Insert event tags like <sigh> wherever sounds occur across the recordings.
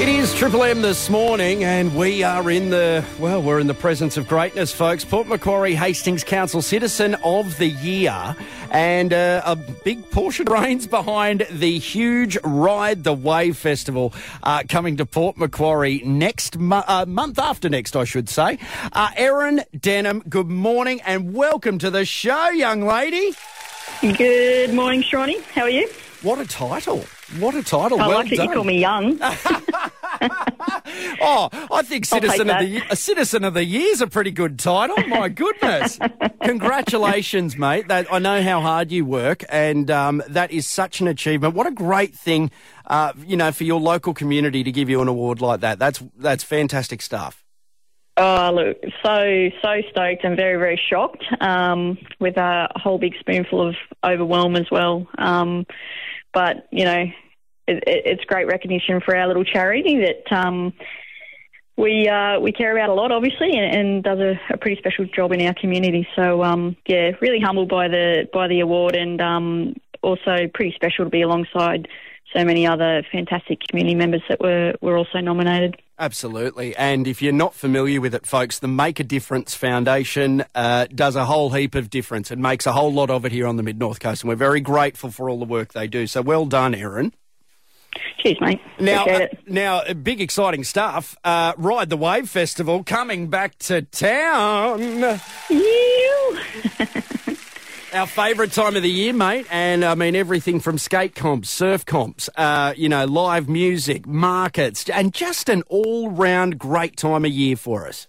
It is Triple M this morning, and we are in the, well, we're in the presence of greatness, folks. Port Macquarie Hastings Council Citizen of the Year, and uh, a big portion <laughs> reigns behind the huge Ride the Wave Festival uh, coming to Port Macquarie next mo- uh, month after next, I should say. Uh, Erin Denham, good morning and welcome to the show, young lady. Good morning, Strawny. How are you? What a title! What a title! I well like that done. you call me young. <laughs> <laughs> Oh, I think citizen of the Year, a citizen of the year is a pretty good title. My goodness, <laughs> congratulations, mate! That I know how hard you work, and um, that is such an achievement. What a great thing, uh, you know, for your local community to give you an award like that. That's that's fantastic stuff. Oh, look, so, so stoked and very, very shocked um, with a whole big spoonful of overwhelm as well. Um, but, you know, it, it, it's great recognition for our little charity that um, we uh, we care about a lot, obviously, and, and does a, a pretty special job in our community. So, um, yeah, really humbled by the by the award, and um, also pretty special to be alongside so many other fantastic community members that were were also nominated. Absolutely. And if you're not familiar with it, folks, the Make a Difference Foundation uh, does a whole heap of difference and makes a whole lot of it here on the Mid North Coast. And we're very grateful for all the work they do. So well done, Erin. Cheers, mate. Now, uh, now, uh, big exciting stuff. Uh, Ride the Wave Festival coming back to town. <laughs> Our favourite time of the year, mate. And I mean, everything from skate comps, surf comps, uh, you know, live music, markets, and just an all round great time of year for us.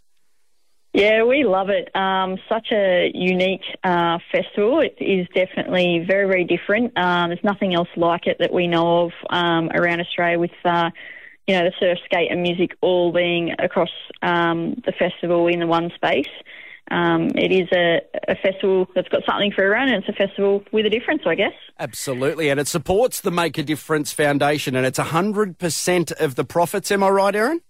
Yeah, we love it. Um, such a unique uh, festival. It is definitely very, very different. Um, there's nothing else like it that we know of um, around Australia with, uh, you know, the surf, skate and music all being across um, the festival in the one space. Um, it is a, a festival that's got something for everyone, and it's a festival with a difference, I guess. Absolutely. And it supports the Make a Difference Foundation, and it's 100% of the profits. Am I right, Erin?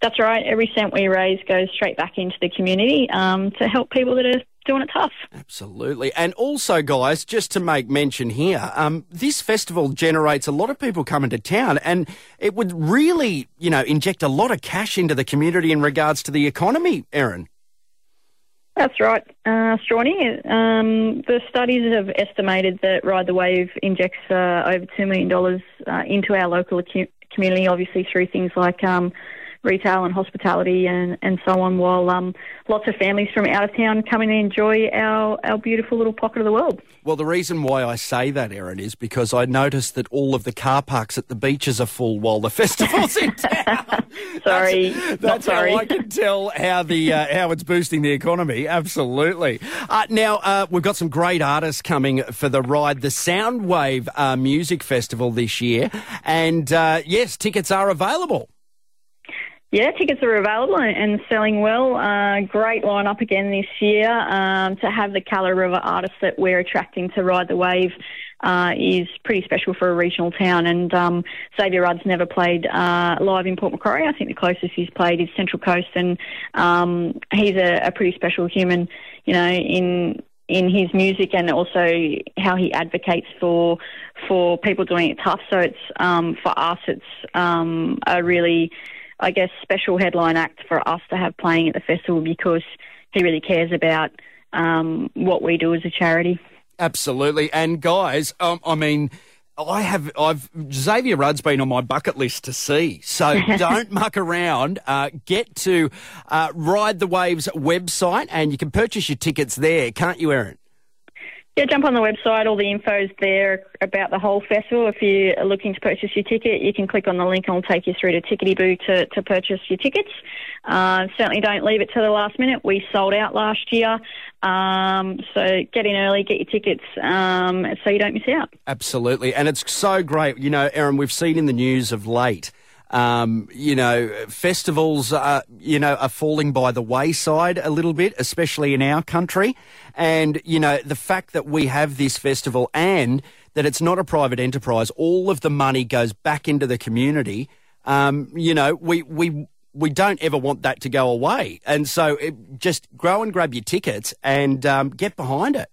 That's right. Every cent we raise goes straight back into the community um, to help people that are doing it tough. Absolutely. And also, guys, just to make mention here, um, this festival generates a lot of people coming to town, and it would really, you know, inject a lot of cash into the community in regards to the economy, Erin. That's right, uh, Strawny. Um, the studies have estimated that Ride the Wave injects uh, over $2 million uh, into our local community, obviously through things like um, retail and hospitality and, and so on, while um, lots of families from out of town come in and enjoy our, our beautiful little pocket of the world. Well, the reason why I say that, Erin, is because I noticed that all of the car parks at the beaches are full while the <laughs> festival's in town. <laughs> Sorry, That's, that's how. I can tell how the uh, how it's boosting the economy. Absolutely. Uh, now uh, we've got some great artists coming for the ride, the Soundwave uh, Music Festival this year, and uh, yes, tickets are available. Yeah, tickets are available and, selling well. Uh, great lineup again this year. Um, to have the Calla River artists that we're attracting to ride the wave uh, is pretty special for a regional town. And um, Xavier Rudd's never played uh, live in Port Macquarie. I think the closest he's played is Central Coast, and um, he's a, a pretty special human, you know, in in his music and also how he advocates for for people doing it tough. So it's um, for us, it's um, a really I guess, special headline act for us to have playing at the festival because he really cares about um, what we do as a charity. Absolutely. And guys, um, I mean, I have, I've, Xavier Rudd's been on my bucket list to see. So <laughs> don't muck around. Uh, get to uh, Ride the Waves website and you can purchase your tickets there, can't you, Erin? Yeah, jump on the website. All the info's there about the whole festival. If you are looking to purchase your ticket, you can click on the link and it'll take you through to Tickety Boo to, to purchase your tickets. Uh, certainly don't leave it to the last minute. We sold out last year. Um, so get in early, get your tickets um, so you don't miss out. Absolutely. And it's so great. You know, Erin, we've seen in the news of late. Um, you know, festivals, uh, you know, are falling by the wayside a little bit, especially in our country. And, you know, the fact that we have this festival and that it's not a private enterprise, all of the money goes back into the community. Um, you know, we, we, we don't ever want that to go away. And so it, just grow and grab your tickets and um, get behind it.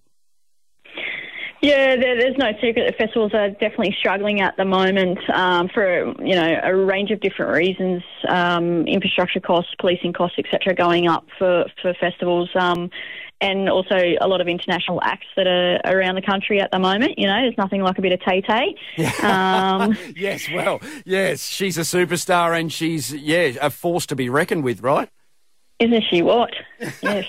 Yeah, there, there's no secret that festivals are definitely struggling at the moment um, for you know a range of different reasons, um, infrastructure costs, policing costs, etc., going up for for festivals. Um, and also a lot of international acts that are around the country at the moment. You know, there's nothing like a bit of Tay Tay. Um, <laughs> yes, well, yes, she's a superstar and she's yeah a force to be reckoned with, right? Isn't she what? <laughs> Yes.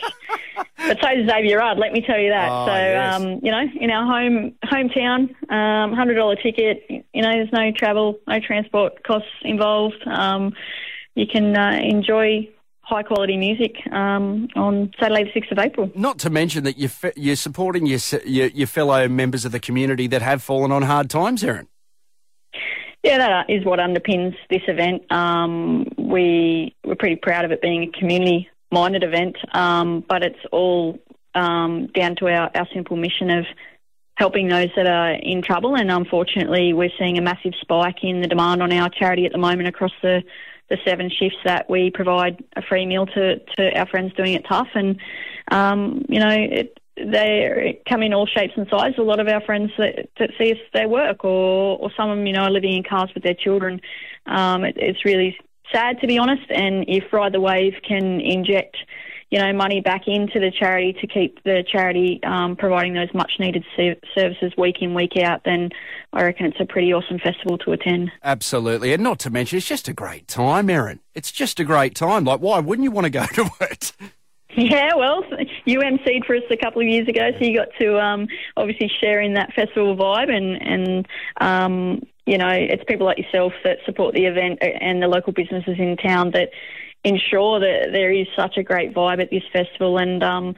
But so does Xavier Rudd, let me tell you that. Oh, so, yes. um, you know, in our home hometown, um, $100 ticket, you know, there's no travel, no transport costs involved. Um, you can uh, enjoy high quality music um, on Saturday, the 6th of April. Not to mention that you're, fe- you're supporting your, your your fellow members of the community that have fallen on hard times, Erin. Yeah, that is what underpins this event. Um, we we're pretty proud of it being a community minded event, um, but it's all um, down to our, our simple mission of helping those that are in trouble. And unfortunately, we're seeing a massive spike in the demand on our charity at the moment across the the seven shifts that we provide a free meal to, to our friends doing it tough. And, um, you know, it, they come in all shapes and sizes. A lot of our friends that, that see us their work, or, or some of them, you know, are living in cars with their children. Um, it, it's really sad, to be honest. And if Ride the Wave can inject, you know, money back into the charity to keep the charity um, providing those much needed services week in, week out, then I reckon it's a pretty awesome festival to attend. Absolutely, and not to mention, it's just a great time, Erin. It's just a great time. Like, why wouldn't you want to go <laughs> to it? Yeah, well, you emceed for us a couple of years ago, so you got to um, obviously share in that festival vibe, and and um, you know it's people like yourself that support the event and the local businesses in town that ensure that there is such a great vibe at this festival, and um,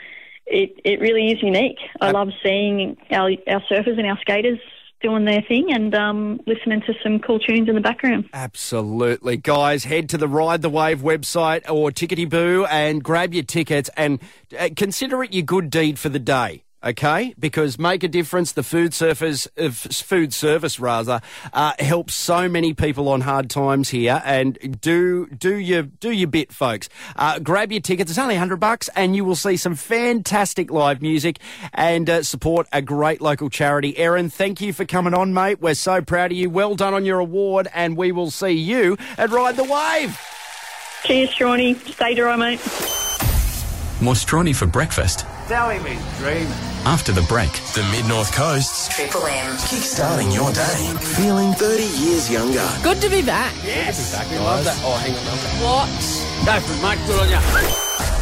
it it really is unique. I love seeing our our surfers and our skaters doing their thing and um, listening to some cool tunes in the background. Absolutely. Guys, head to the Ride the Wave website or Tickety Boo and grab your tickets and uh, consider it your good deed for the day. Okay, because make a difference. The food surfers, uh, food service rather, uh, helps so many people on hard times here. And do do your do your bit, folks. Uh, grab your tickets. It's only hundred bucks, and you will see some fantastic live music and uh, support a great local charity. Erin, thank you for coming on, mate. We're so proud of you. Well done on your award, and we will see you at Ride the Wave. Cheers, Strawny. Stay dry, mate. More strawny for breakfast. Telling me, dream. After the break, The Mid North Coast's Triple M. kickstarting your day, feeling 30 years younger. Good to be back. Yes. We love that. Oh, hang on. What? Go for it, mate. Good on you.